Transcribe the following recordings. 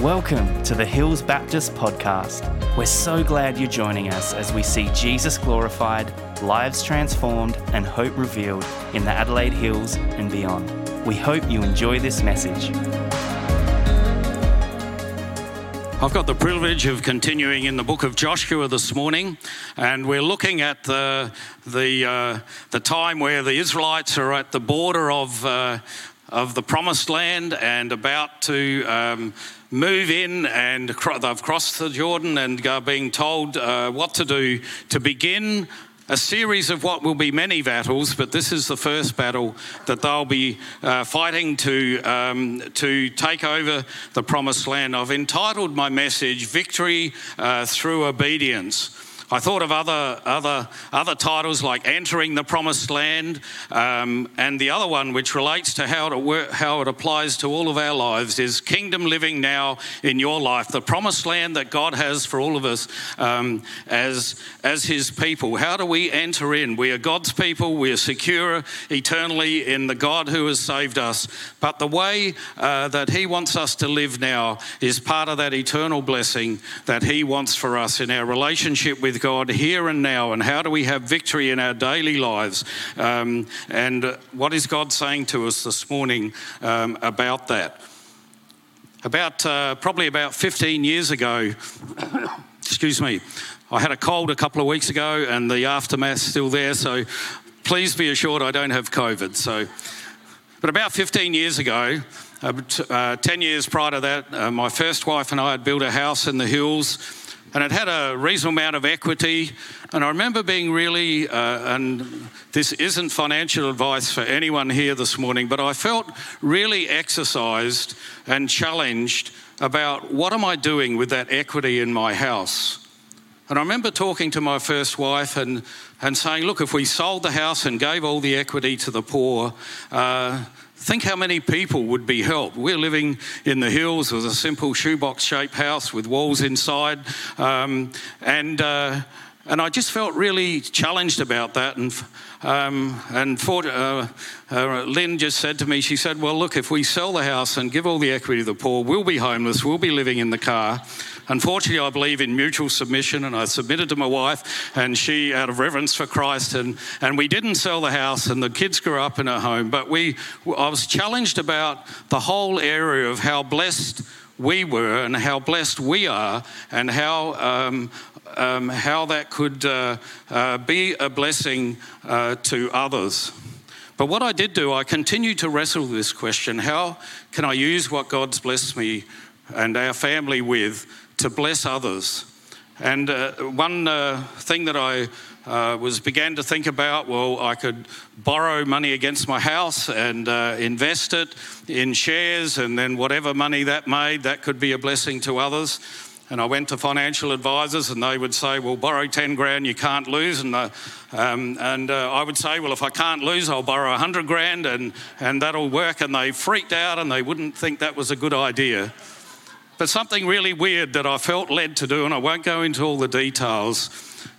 Welcome to the Hills Baptist Podcast. We're so glad you're joining us as we see Jesus glorified, lives transformed, and hope revealed in the Adelaide Hills and beyond. We hope you enjoy this message. I've got the privilege of continuing in the book of Joshua this morning, and we're looking at the the uh, the time where the Israelites are at the border of uh, of the Promised Land and about to. Um, move in and they've crossed the Jordan and are being told uh, what to do to begin a series of what will be many battles, but this is the first battle that they'll be uh, fighting to, um, to take over the promised land. I've entitled my message Victory uh, Through Obedience. I thought of other, other, other titles like Entering the Promised Land, um, and the other one, which relates to how it, how it applies to all of our lives, is Kingdom Living Now in Your Life, the promised land that God has for all of us um, as, as His people. How do we enter in? We are God's people, we are secure eternally in the God who has saved us. But the way uh, that He wants us to live now is part of that eternal blessing that He wants for us in our relationship with God here and now, and how do we have victory in our daily lives? Um, and what is God saying to us this morning um, about that? About uh, probably about 15 years ago, excuse me, I had a cold a couple of weeks ago, and the aftermath's still there. So please be assured I don't have COVID. So, but about 15 years ago. Uh, uh, 10 years prior to that, uh, my first wife and I had built a house in the hills and it had a reasonable amount of equity. And I remember being really, uh, and this isn't financial advice for anyone here this morning, but I felt really exercised and challenged about what am I doing with that equity in my house. And I remember talking to my first wife and, and saying, look, if we sold the house and gave all the equity to the poor, uh, Think how many people would be helped. We're living in the hills with a simple shoebox shaped house with walls inside. Um, and, uh, and I just felt really challenged about that. And, um, and for, uh, uh, Lynn just said to me, she said, Well, look, if we sell the house and give all the equity to the poor, we'll be homeless, we'll be living in the car. Unfortunately, I believe in mutual submission, and I submitted to my wife, and she, out of reverence for Christ, and, and we didn't sell the house, and the kids grew up in a home. But we, I was challenged about the whole area of how blessed we were and how blessed we are, and how um, um, how that could uh, uh, be a blessing uh, to others. But what I did do, I continued to wrestle with this question how can I use what God's blessed me and our family with to bless others. And uh, one uh, thing that I uh, was began to think about, well, I could borrow money against my house and uh, invest it in shares, and then whatever money that made, that could be a blessing to others. And I went to financial advisors, and they would say, "Well, borrow ten grand, you can't lose." And uh, um, and uh, I would say, "Well, if I can't lose, I'll borrow hundred grand, and and that'll work." And they freaked out, and they wouldn't think that was a good idea. But something really weird that I felt led to do, and I won't go into all the details.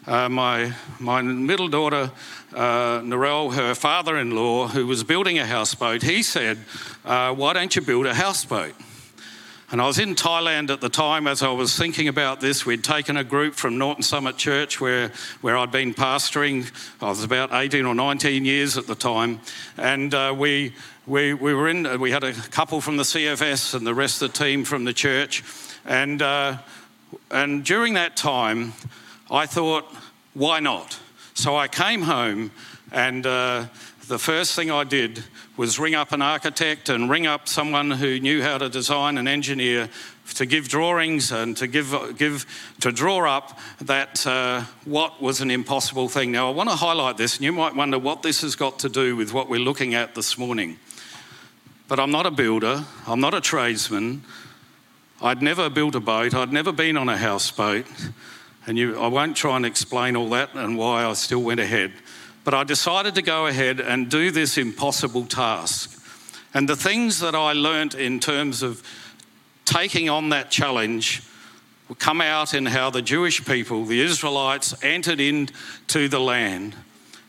Uh, my, my middle daughter, uh, Narelle, her father in law, who was building a houseboat, he said, uh, Why don't you build a houseboat? And I was in Thailand at the time as I was thinking about this. We'd taken a group from Norton Summit Church where, where I'd been pastoring. I was about 18 or 19 years at the time. And uh, we, we, we were in, we had a couple from the CFS and the rest of the team from the church. And, uh, and during that time, I thought, why not? So I came home, and uh, the first thing I did was ring up an architect and ring up someone who knew how to design and engineer to give drawings and to give, give to draw up that uh, what was an impossible thing. Now I want to highlight this, and you might wonder what this has got to do with what we're looking at this morning. But I'm not a builder, I'm not a tradesman. I'd never built a boat, I'd never been on a houseboat. And you, I won't try and explain all that and why I still went ahead. But I decided to go ahead and do this impossible task. And the things that I learnt in terms of taking on that challenge will come out in how the Jewish people, the Israelites, entered into the land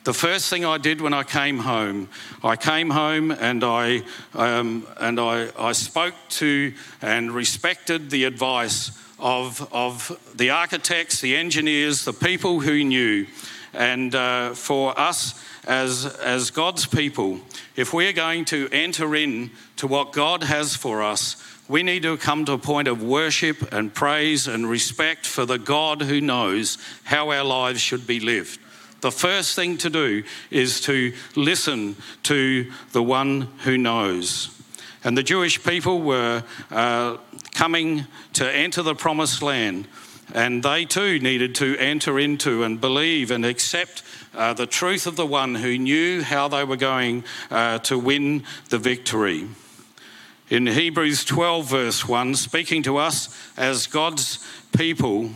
the first thing I did when I came home, I came home and I, um, and I, I spoke to and respected the advice of, of the architects, the engineers, the people who knew. And uh, for us as, as God's people, if we're going to enter in to what God has for us, we need to come to a point of worship and praise and respect for the God who knows how our lives should be lived. The first thing to do is to listen to the one who knows. And the Jewish people were uh, coming to enter the promised land, and they too needed to enter into and believe and accept uh, the truth of the one who knew how they were going uh, to win the victory. In Hebrews 12, verse 1, speaking to us as God's people,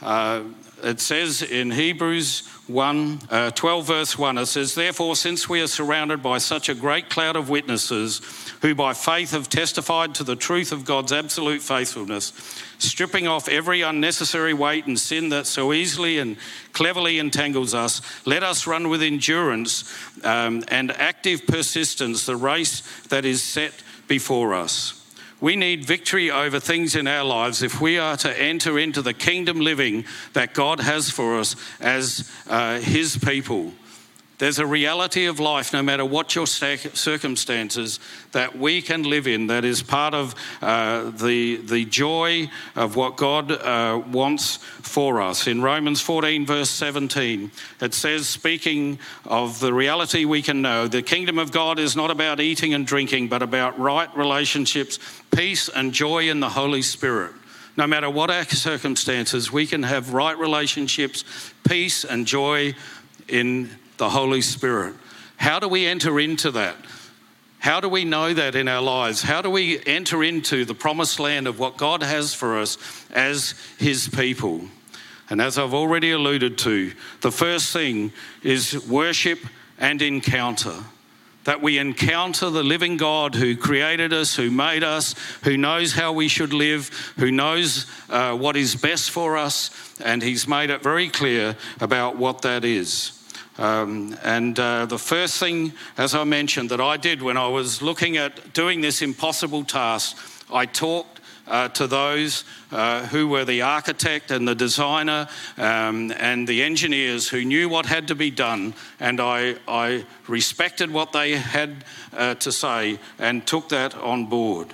uh, it says in Hebrews 1, uh, 12, verse 1, it says, Therefore, since we are surrounded by such a great cloud of witnesses who by faith have testified to the truth of God's absolute faithfulness, stripping off every unnecessary weight and sin that so easily and cleverly entangles us, let us run with endurance um, and active persistence the race that is set before us. We need victory over things in our lives if we are to enter into the kingdom living that God has for us as uh, His people. There's a reality of life, no matter what your circumstances, that we can live in that is part of uh, the, the joy of what God uh, wants for us. In Romans 14, verse 17, it says, speaking of the reality we can know, the kingdom of God is not about eating and drinking, but about right relationships, peace, and joy in the Holy Spirit. No matter what our circumstances, we can have right relationships, peace, and joy in the Holy Spirit. How do we enter into that? How do we know that in our lives? How do we enter into the promised land of what God has for us as His people? And as I've already alluded to, the first thing is worship and encounter. That we encounter the living God who created us, who made us, who knows how we should live, who knows uh, what is best for us, and He's made it very clear about what that is. Um, and uh, the first thing, as I mentioned, that I did when I was looking at doing this impossible task, I talked uh, to those uh, who were the architect and the designer um, and the engineers who knew what had to be done, and I, I respected what they had uh, to say and took that on board.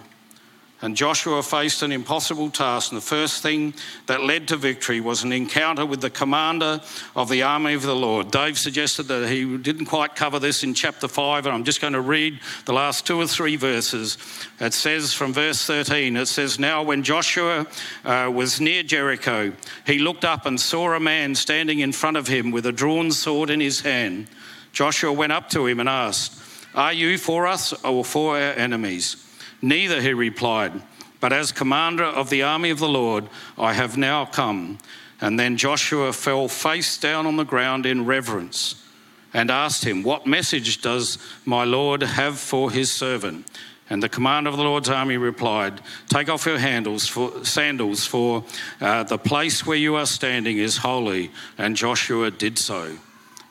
And Joshua faced an impossible task, and the first thing that led to victory was an encounter with the commander of the army of the Lord. Dave suggested that he didn't quite cover this in chapter 5, and I'm just going to read the last two or three verses. It says from verse 13, it says, Now when Joshua uh, was near Jericho, he looked up and saw a man standing in front of him with a drawn sword in his hand. Joshua went up to him and asked, Are you for us or for our enemies? Neither, he replied, but as commander of the army of the Lord, I have now come. And then Joshua fell face down on the ground in reverence and asked him, What message does my Lord have for his servant? And the commander of the Lord's army replied, Take off your handles for, sandals, for uh, the place where you are standing is holy. And Joshua did so.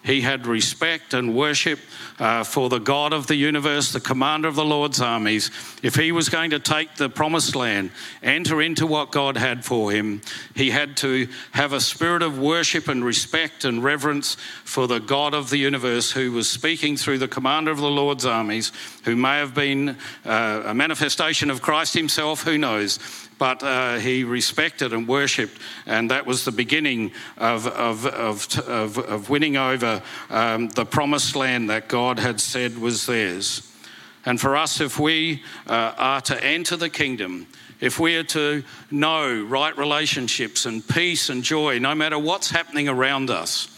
He had respect and worship uh, for the God of the universe, the commander of the Lord's armies. If he was going to take the promised land, enter into what God had for him, he had to have a spirit of worship and respect and reverence for the God of the universe who was speaking through the commander of the Lord's armies, who may have been uh, a manifestation of Christ himself, who knows but uh, he respected and worshipped, and that was the beginning of, of, of, of, of winning over um, the promised land that God had said was theirs. And for us, if we uh, are to enter the kingdom, if we are to know right relationships and peace and joy, no matter what's happening around us,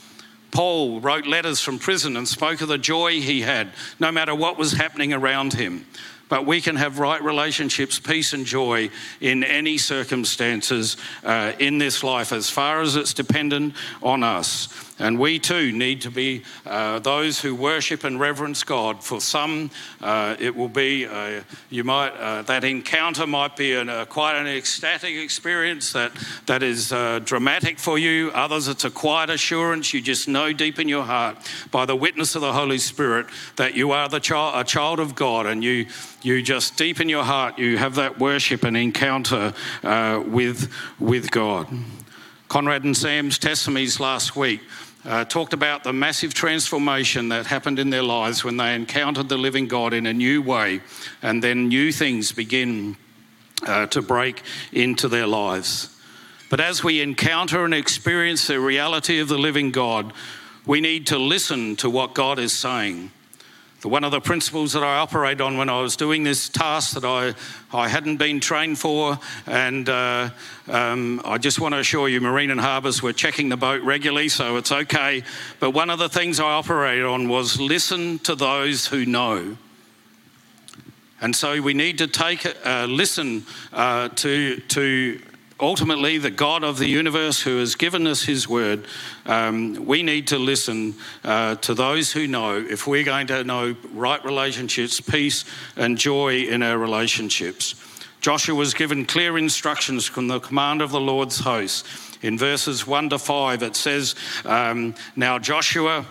Paul wrote letters from prison and spoke of the joy he had, no matter what was happening around him but we can have right relationships, peace, and joy in any circumstances uh, in this life as far as it's dependent on us. And we too need to be uh, those who worship and reverence God. For some, uh, it will be, uh, you might, uh, that encounter might be an, uh, quite an ecstatic experience that, that is uh, dramatic for you. Others, it's a quiet assurance. You just know deep in your heart by the witness of the Holy Spirit that you are the child, a child of God and you, you just deep in your heart, you have that worship and encounter with, with God. Conrad and Sam's testimonies last week uh, talked about the massive transformation that happened in their lives when they encountered the living God in a new way, and then new things begin uh, to break into their lives. But as we encounter and experience the reality of the living God, we need to listen to what God is saying. One of the principles that I operate on when I was doing this task that I, I hadn't been trained for, and uh, um, I just want to assure you, Marine and Harbours were checking the boat regularly, so it's okay. But one of the things I operated on was listen to those who know. And so we need to take uh, listen uh, to to ultimately the God of the universe who has given us his word, um, we need to listen uh, to those who know if we're going to know right relationships, peace, and joy in our relationships. Joshua was given clear instructions from the commander of the Lord's host. In verses 1 to 5, it says, um, Now Joshua,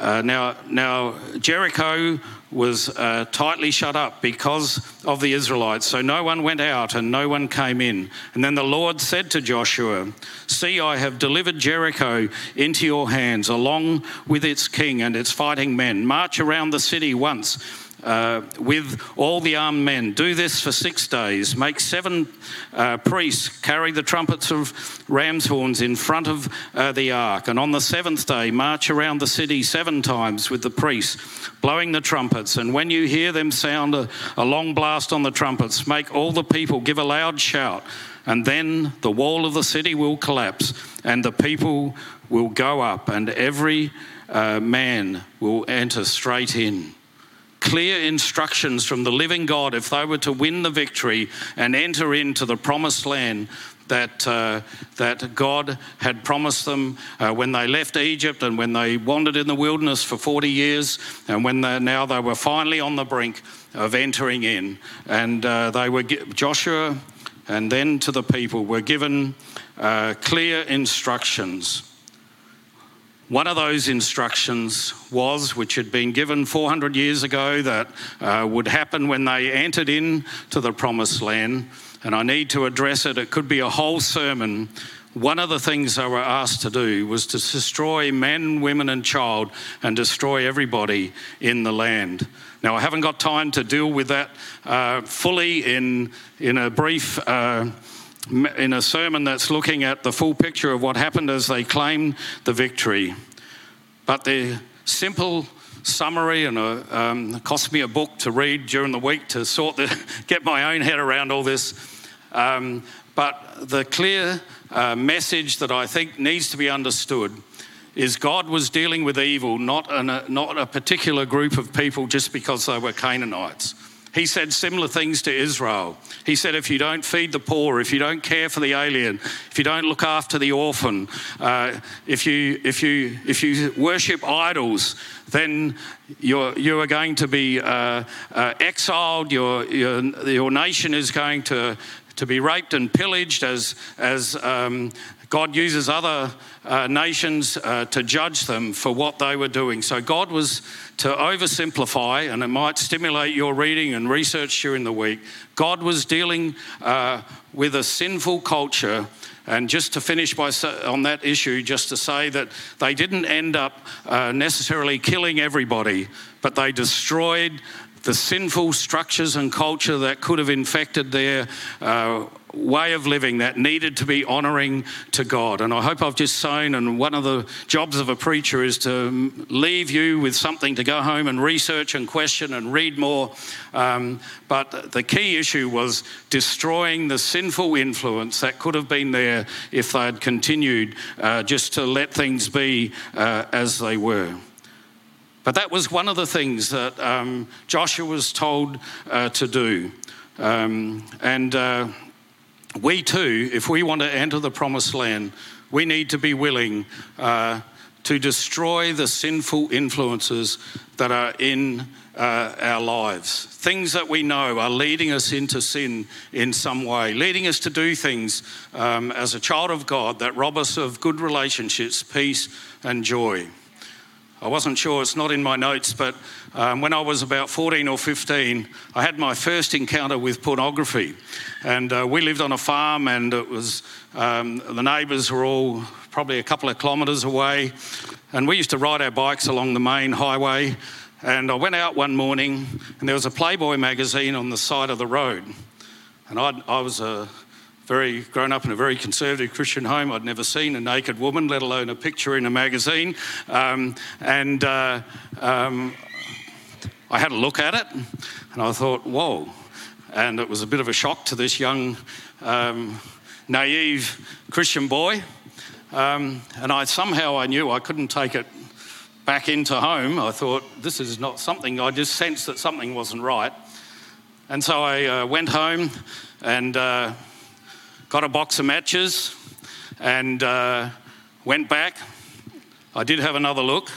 uh, now, now Jericho was uh, tightly shut up because of the Israelites. So no one went out and no one came in. And then the Lord said to Joshua, See, I have delivered Jericho into your hands, along with its king and its fighting men. March around the city once uh, with all the armed men. Do this for six days. Make seven uh, priests carry the trumpets of ram's horns in front of uh, the ark. And on the seventh day, march around the city seven times with the priests, blowing the trumpets. And when you hear them sound a, a long blast on the trumpets, make all the people give a loud shout. And then the wall of the city will collapse, and the people will go up, and every uh, man will enter straight in clear instructions from the living God if they were to win the victory and enter into the promised land that, uh, that God had promised them uh, when they left Egypt and when they wandered in the wilderness for 40 years, and when they, now they were finally on the brink of entering in. And uh, they were, Joshua and then to the people, were given uh, clear instructions. One of those instructions was, which had been given 400 years ago, that uh, would happen when they entered into the promised land. And I need to address it. It could be a whole sermon. One of the things they were asked to do was to destroy men, women, and child and destroy everybody in the land. Now, I haven't got time to deal with that uh, fully in, in a brief. Uh, in a sermon that's looking at the full picture of what happened as they claimed the victory. But the simple summary, and a, uh, um, it cost me a book to read during the week to sort the, get my own head around all this. Um, but the clear uh, message that I think needs to be understood is God was dealing with evil, not, a, not a particular group of people just because they were Canaanites. He said similar things to Israel. He said, if you don't feed the poor, if you don't care for the alien, if you don't look after the orphan, uh, if, you, if, you, if you worship idols, then you're, you are going to be uh, uh, exiled. Your, your, your nation is going to, to be raped and pillaged as, as um, God uses other uh, nations uh, to judge them for what they were doing. So God was to oversimplify, and it might stimulate your reading and research during the week. God was dealing uh, with a sinful culture. And just to finish by on that issue, just to say that they didn't end up uh, necessarily killing everybody, but they destroyed the sinful structures and culture that could have infected their uh, way of living that needed to be honouring to God. And I hope I've just sown, and one of the jobs of a preacher is to leave you with something to go home and research and question and read more. Um, but the key issue was destroying the sinful influence that could have been there if they had continued uh, just to let things be uh, as they were. But that was one of the things that um, Joshua was told uh, to do. Um, and uh, we too, if we want to enter the promised land, we need to be willing uh, to destroy the sinful influences that are in uh, our lives. Things that we know are leading us into sin in some way, leading us to do things um, as a child of God that rob us of good relationships, peace, and joy. I wasn't sure, it's not in my notes, but um, when I was about 14 or 15, I had my first encounter with pornography. And uh, we lived on a farm, and it was um, the neighbours were all probably a couple of kilometres away. And we used to ride our bikes along the main highway. And I went out one morning, and there was a Playboy magazine on the side of the road. And I'd, I was a very grown up in a very conservative Christian home. I'd never seen a naked woman, let alone a picture in a magazine. Um, and uh, um, I had a look at it and I thought, whoa. And it was a bit of a shock to this young, um, naive Christian boy. Um, and I somehow I knew I couldn't take it back into home. I thought, this is not something, I just sensed that something wasn't right. And so I uh, went home and uh, got a box of matches and uh, went back. I did have another look.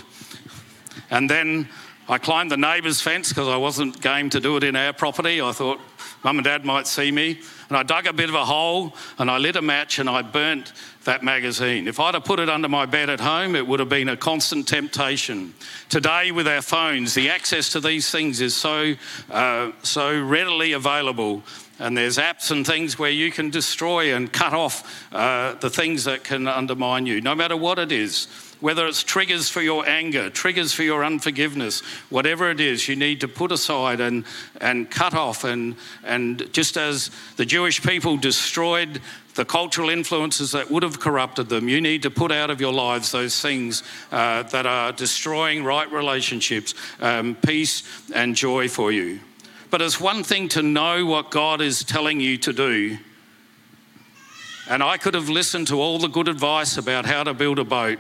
And then I climbed the neighbour's fence because I wasn't game to do it in our property. I thought mum and dad might see me. And I dug a bit of a hole and I lit a match and I burnt that magazine. If I'd have put it under my bed at home, it would have been a constant temptation. Today, with our phones, the access to these things is so, uh, so readily available and there's apps and things where you can destroy and cut off uh, the things that can undermine you, no matter what it is. Whether it's triggers for your anger, triggers for your unforgiveness, whatever it is, you need to put aside and, and cut off. And, and just as the Jewish people destroyed the cultural influences that would have corrupted them, you need to put out of your lives those things uh, that are destroying right relationships, um, peace, and joy for you. But it's one thing to know what God is telling you to do. And I could have listened to all the good advice about how to build a boat,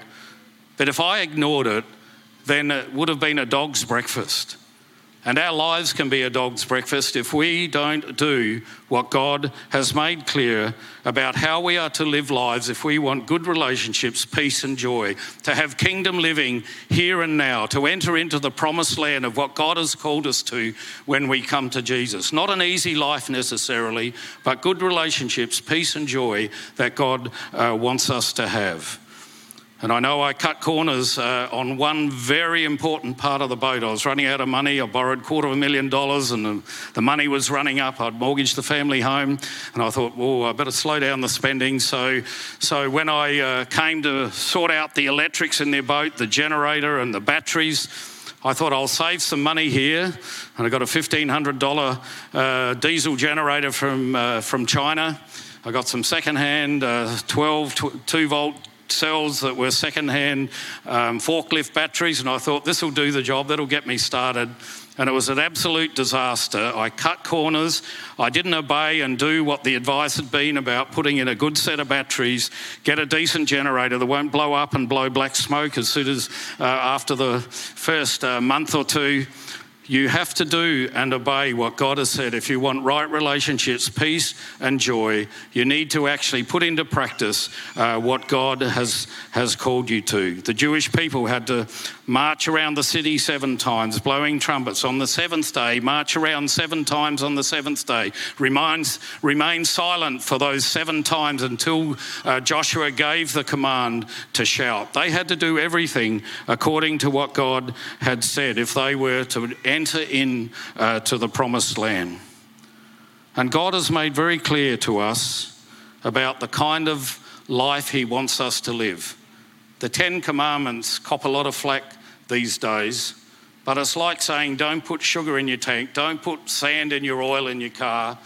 but if I ignored it, then it would have been a dog's breakfast. And our lives can be a dog's breakfast if we don't do what God has made clear about how we are to live lives if we want good relationships, peace, and joy, to have kingdom living here and now, to enter into the promised land of what God has called us to when we come to Jesus. Not an easy life necessarily, but good relationships, peace, and joy that God uh, wants us to have. And I know I cut corners uh, on one very important part of the boat. I was running out of money. I borrowed quarter of a million dollars and the, the money was running up. I'd mortgaged the family home and I thought, well, I better slow down the spending. So, so when I uh, came to sort out the electrics in their boat, the generator and the batteries, I thought I'll save some money here. And I got a $1,500 uh, diesel generator from, uh, from China. I got some secondhand uh, 12, 2 volt cells that were secondhand um, forklift batteries, and I thought this will do the job, that'll get me started. And it was an absolute disaster. I cut corners. I didn't obey and do what the advice had been about putting in a good set of batteries, get a decent generator that won't blow up and blow black smoke as soon as uh, after the first uh, month or two. You have to do and obey what God has said. If you want right relationships, peace, and joy, you need to actually put into practice uh, what God has, has called you to. The Jewish people had to march around the city seven times, blowing trumpets. On the seventh day, march around seven times on the seventh day. Reminds, remain silent for those seven times until uh, Joshua gave the command to shout. They had to do everything according to what God had said if they were to enter in uh, to the promised land. And God has made very clear to us about the kind of life He wants us to live. The Ten Commandments cop a lot of flack these days, but it's like saying don't put sugar in your tank, don't put sand in your oil in your car,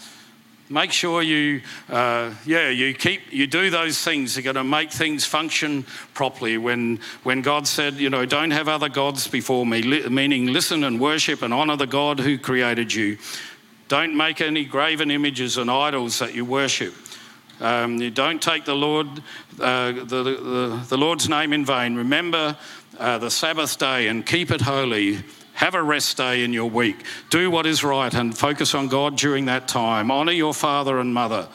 make sure you, uh, yeah, you keep, you do those things. You're going to make things function properly. When, when God said, you know, don't have other gods before me, li- meaning listen and worship and honor the God who created you. Don't make any graven images and idols that you worship. Um, you don't take the Lord, uh, the, the, the, Lord's name in vain. Remember uh, the Sabbath day and keep it holy. Have a rest day in your week. Do what is right and focus on God during that time. Honour your father and mother.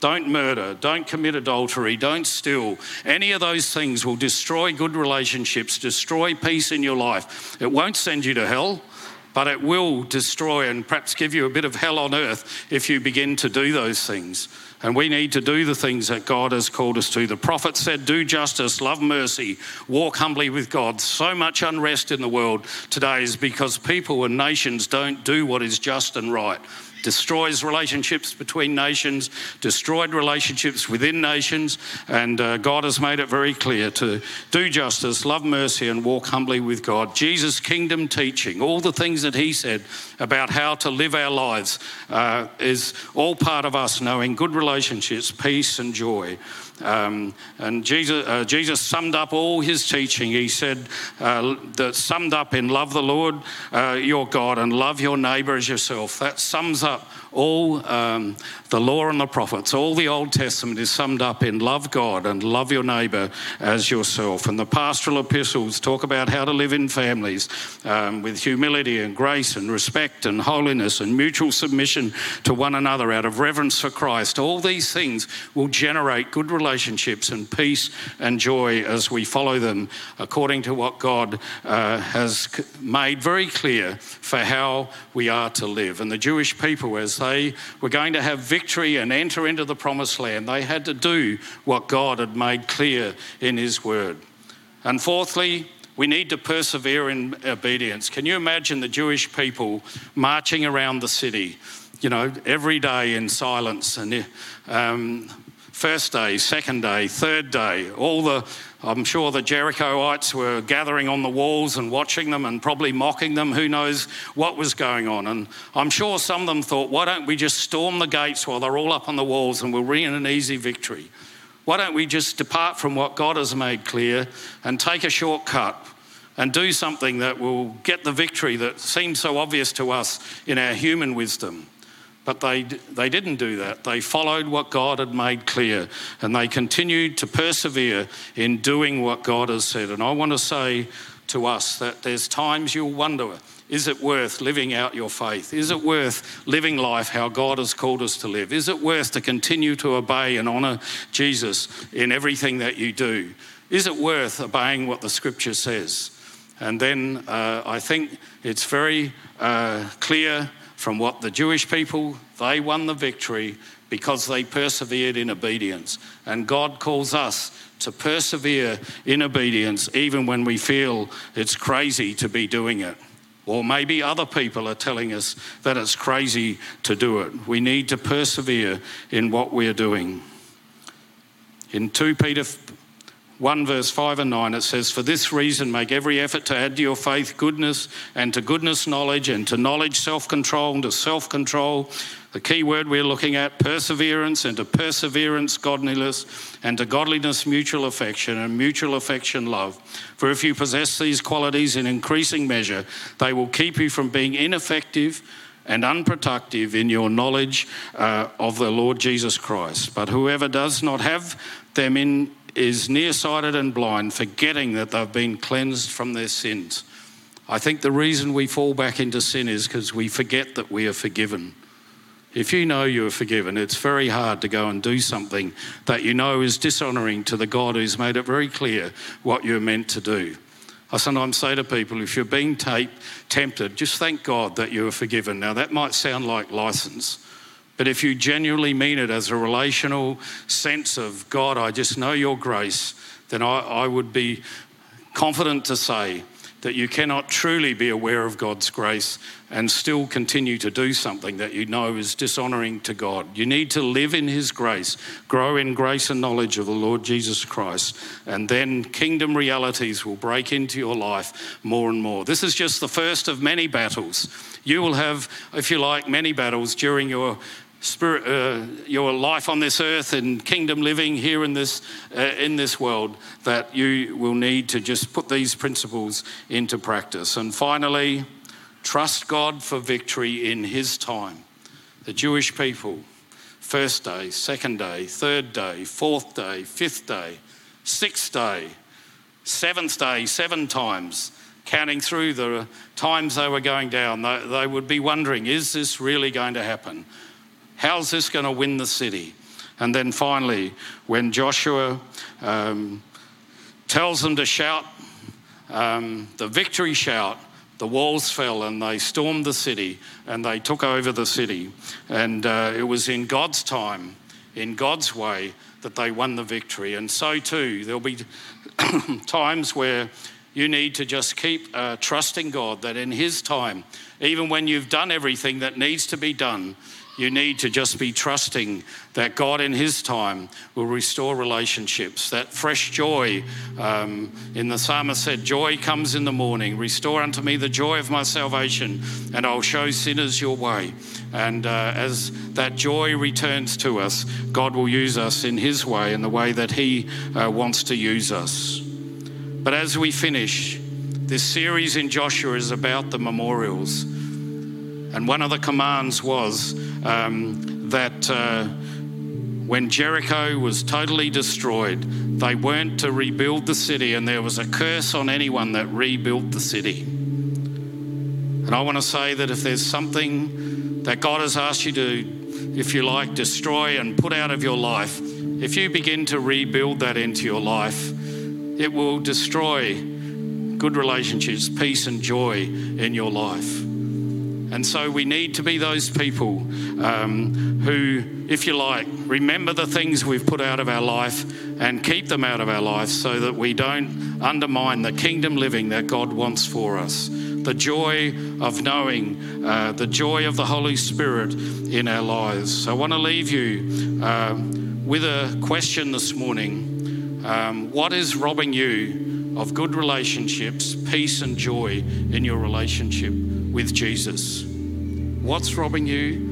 don't murder, don't commit adultery, don't steal. Any of those things will destroy good relationships, destroy peace in your life. It won't send you to hell, but it will destroy and perhaps give you a bit of hell on earth if you begin to do those things. And we need to do the things that God has called us to. The prophet said, Do justice, love mercy, walk humbly with God. So much unrest in the world today is because people and nations don't do what is just and right destroys relationships between nations, destroyed relationships within nations, and uh, God has made it very clear to do justice, love mercy, and walk humbly with God. Jesus' kingdom teaching, all the things that he said about how to live our lives, uh, is all part of us knowing good relationships, peace, and joy. Um, and Jesus, uh, Jesus summed up all his teaching. He said uh, that summed up in love the Lord uh, your God and love your neighbor as yourself. That sums up all um, the law and the prophets, all the Old Testament is summed up in love God and love your neighbour as yourself. And the pastoral epistles talk about how to live in families um, with humility and grace and respect and holiness and mutual submission to one another out of reverence for Christ. All these things will generate good relationships and peace and joy as we follow them according to what God uh, has made very clear for how we are to live. And the Jewish people, as they were going to have victory and enter into the promised land, they had to do what God had made clear in His word. And fourthly, we need to persevere in obedience. Can you imagine the Jewish people marching around the city, you know, every day in silence and um, first day, second day, third day, all the I'm sure the Jerichoites were gathering on the walls and watching them and probably mocking them. Who knows what was going on? And I'm sure some of them thought, why don't we just storm the gates while they're all up on the walls and we'll win an easy victory? Why don't we just depart from what God has made clear and take a shortcut and do something that will get the victory that seems so obvious to us in our human wisdom? But they, they didn't do that. They followed what God had made clear and they continued to persevere in doing what God has said. And I want to say to us that there's times you'll wonder is it worth living out your faith? Is it worth living life how God has called us to live? Is it worth to continue to obey and honour Jesus in everything that you do? Is it worth obeying what the scripture says? And then uh, I think it's very uh, clear from what the Jewish people, they won the victory because they persevered in obedience. And God calls us to persevere in obedience even when we feel it's crazy to be doing it. Or maybe other people are telling us that it's crazy to do it. We need to persevere in what we're doing. In 2 Peter 1 verse 5 and 9, it says, For this reason, make every effort to add to your faith goodness, and to goodness, knowledge, and to knowledge, self control, and to self control, the key word we're looking at, perseverance, and to perseverance, godliness, and to godliness, mutual affection, and mutual affection, love. For if you possess these qualities in increasing measure, they will keep you from being ineffective and unproductive in your knowledge uh, of the Lord Jesus Christ. But whoever does not have them in is nearsighted and blind, forgetting that they've been cleansed from their sins. I think the reason we fall back into sin is because we forget that we are forgiven. If you know you are forgiven, it's very hard to go and do something that you know is dishonoring to the God who's made it very clear what you're meant to do. I sometimes say to people, if you're being tempted, just thank God that you are forgiven. Now, that might sound like license, but if you genuinely mean it as a relational sense of God, I just know your grace, then I, I would be confident to say that you cannot truly be aware of God's grace and still continue to do something that you know is dishonoring to God. You need to live in His grace, grow in grace and knowledge of the Lord Jesus Christ, and then kingdom realities will break into your life more and more. This is just the first of many battles. You will have, if you like, many battles during your spirit, uh, your life on this earth and kingdom living here in this, uh, in this world, that you will need to just put these principles into practice. And finally, trust God for victory in His time. The Jewish people, first day, second day, third day, fourth day, fifth day, sixth day, seventh day, seven times counting through the times they were going down, they, they, would be wondering, is this really going to happen? How's this going to win the city? And then finally, when Joshua um, tells them to shout um, the victory shout, the walls fell and they stormed the city and they took over the city. And uh, it was in God's time, in God's way, that they won the victory. And so too, there'll be times where you need to just keep uh, trusting God that in His time, even when you've done everything that needs to be done, you need to just be trusting that God in His time will restore relationships. That fresh joy, um, in the psalmist said, Joy comes in the morning. Restore unto me the joy of my salvation, and I'll show sinners your way. And uh, as that joy returns to us, God will use us in His way, in the way that He uh, wants to use us. But as we finish, this series in Joshua is about the memorials. And one of the commands was um, that uh, when Jericho was totally destroyed, they weren't to rebuild the city, and there was a curse on anyone that rebuilt the city. And I want to say that if there's something that God has asked you to, if you like, destroy and put out of your life, if you begin to rebuild that into your life, it will destroy good relationships, peace, and joy in your life. And so we need to be those people um, who, if you like, remember the things we've put out of our life and keep them out of our life so that we don't undermine the kingdom living that God wants for us. The joy of knowing, uh, the joy of the Holy Spirit in our lives. So I want to leave you uh, with a question this morning. Um, what is robbing you of good relationships, peace, and joy in your relationship with Jesus? What's robbing you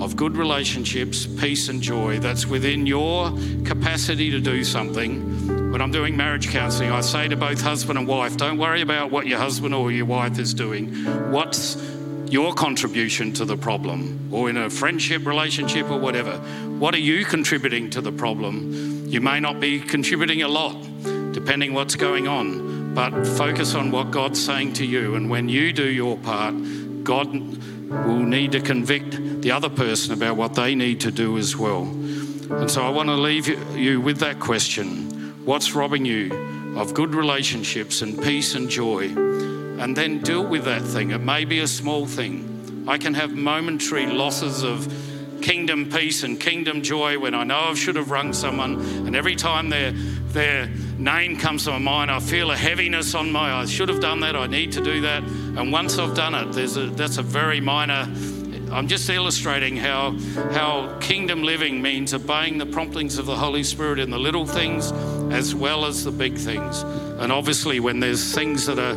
of good relationships, peace, and joy that's within your capacity to do something? When I'm doing marriage counseling, I say to both husband and wife, don't worry about what your husband or your wife is doing. What's your contribution to the problem, or in a friendship relationship or whatever? What are you contributing to the problem? You may not be contributing a lot, depending what's going on, but focus on what God's saying to you. And when you do your part, God will need to convict the other person about what they need to do as well. And so I want to leave you with that question What's robbing you of good relationships and peace and joy? And then deal with that thing. It may be a small thing. I can have momentary losses of kingdom peace and kingdom joy when I know I should have rung someone, and every time their, their name comes to my mind, I feel a heaviness on my, I should have done that, I need to do that. And once I've done it, there's a, that's a very minor, I'm just illustrating how, how kingdom living means obeying the promptings of the Holy Spirit in the little things as well as the big things. And obviously, when there's things that are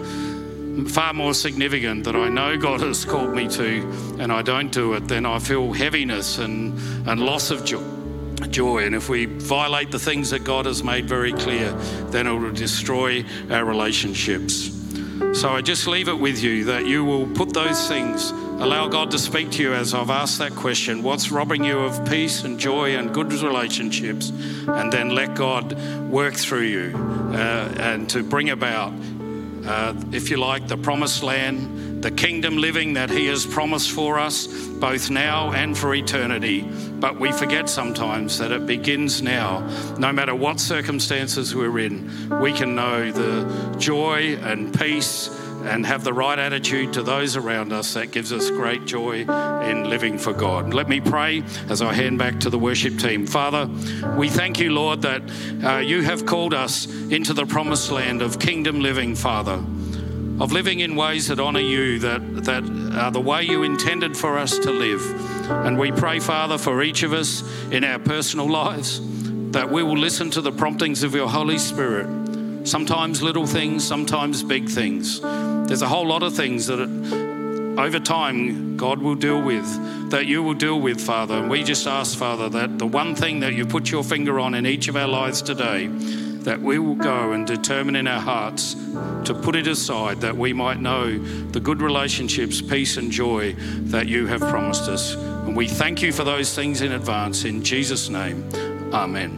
far more significant that I know God has called me to and I don't do it, then I feel heaviness and, and loss of joy. Joy, and if we violate the things that God has made very clear, then it will destroy our relationships. So I just leave it with you that you will put those things, allow God to speak to you as I've asked that question what's robbing you of peace and joy and good relationships? And then let God work through you uh, and to bring about uh, if you like, the promised land, the kingdom living that He has promised for us, both now and for eternity. But we forget sometimes that it begins now. No matter what circumstances we're in, we can know the joy and peace and have the right attitude to those around us that gives us great joy in living for God. Let me pray as I hand back to the worship team. Father, we thank you, Lord, that uh, you have called us into the promised land of kingdom living, Father. Of living in ways that honour you, that, that are the way you intended for us to live. And we pray, Father, for each of us in our personal lives, that we will listen to the promptings of your Holy Spirit sometimes little things, sometimes big things. There's a whole lot of things that over time God will deal with, that you will deal with, Father. And we just ask, Father, that the one thing that you put your finger on in each of our lives today, that we will go and determine in our hearts to put it aside, that we might know the good relationships, peace, and joy that you have promised us. And we thank you for those things in advance. In Jesus' name, amen.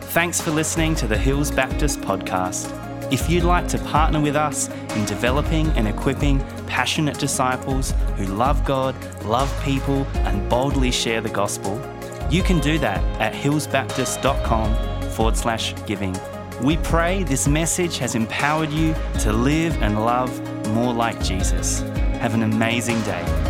Thanks for listening to the Hills Baptist podcast. If you'd like to partner with us in developing and equipping passionate disciples who love God, love people, and boldly share the gospel, you can do that at hillsbaptist.com forward slash giving. We pray this message has empowered you to live and love more like Jesus. Have an amazing day.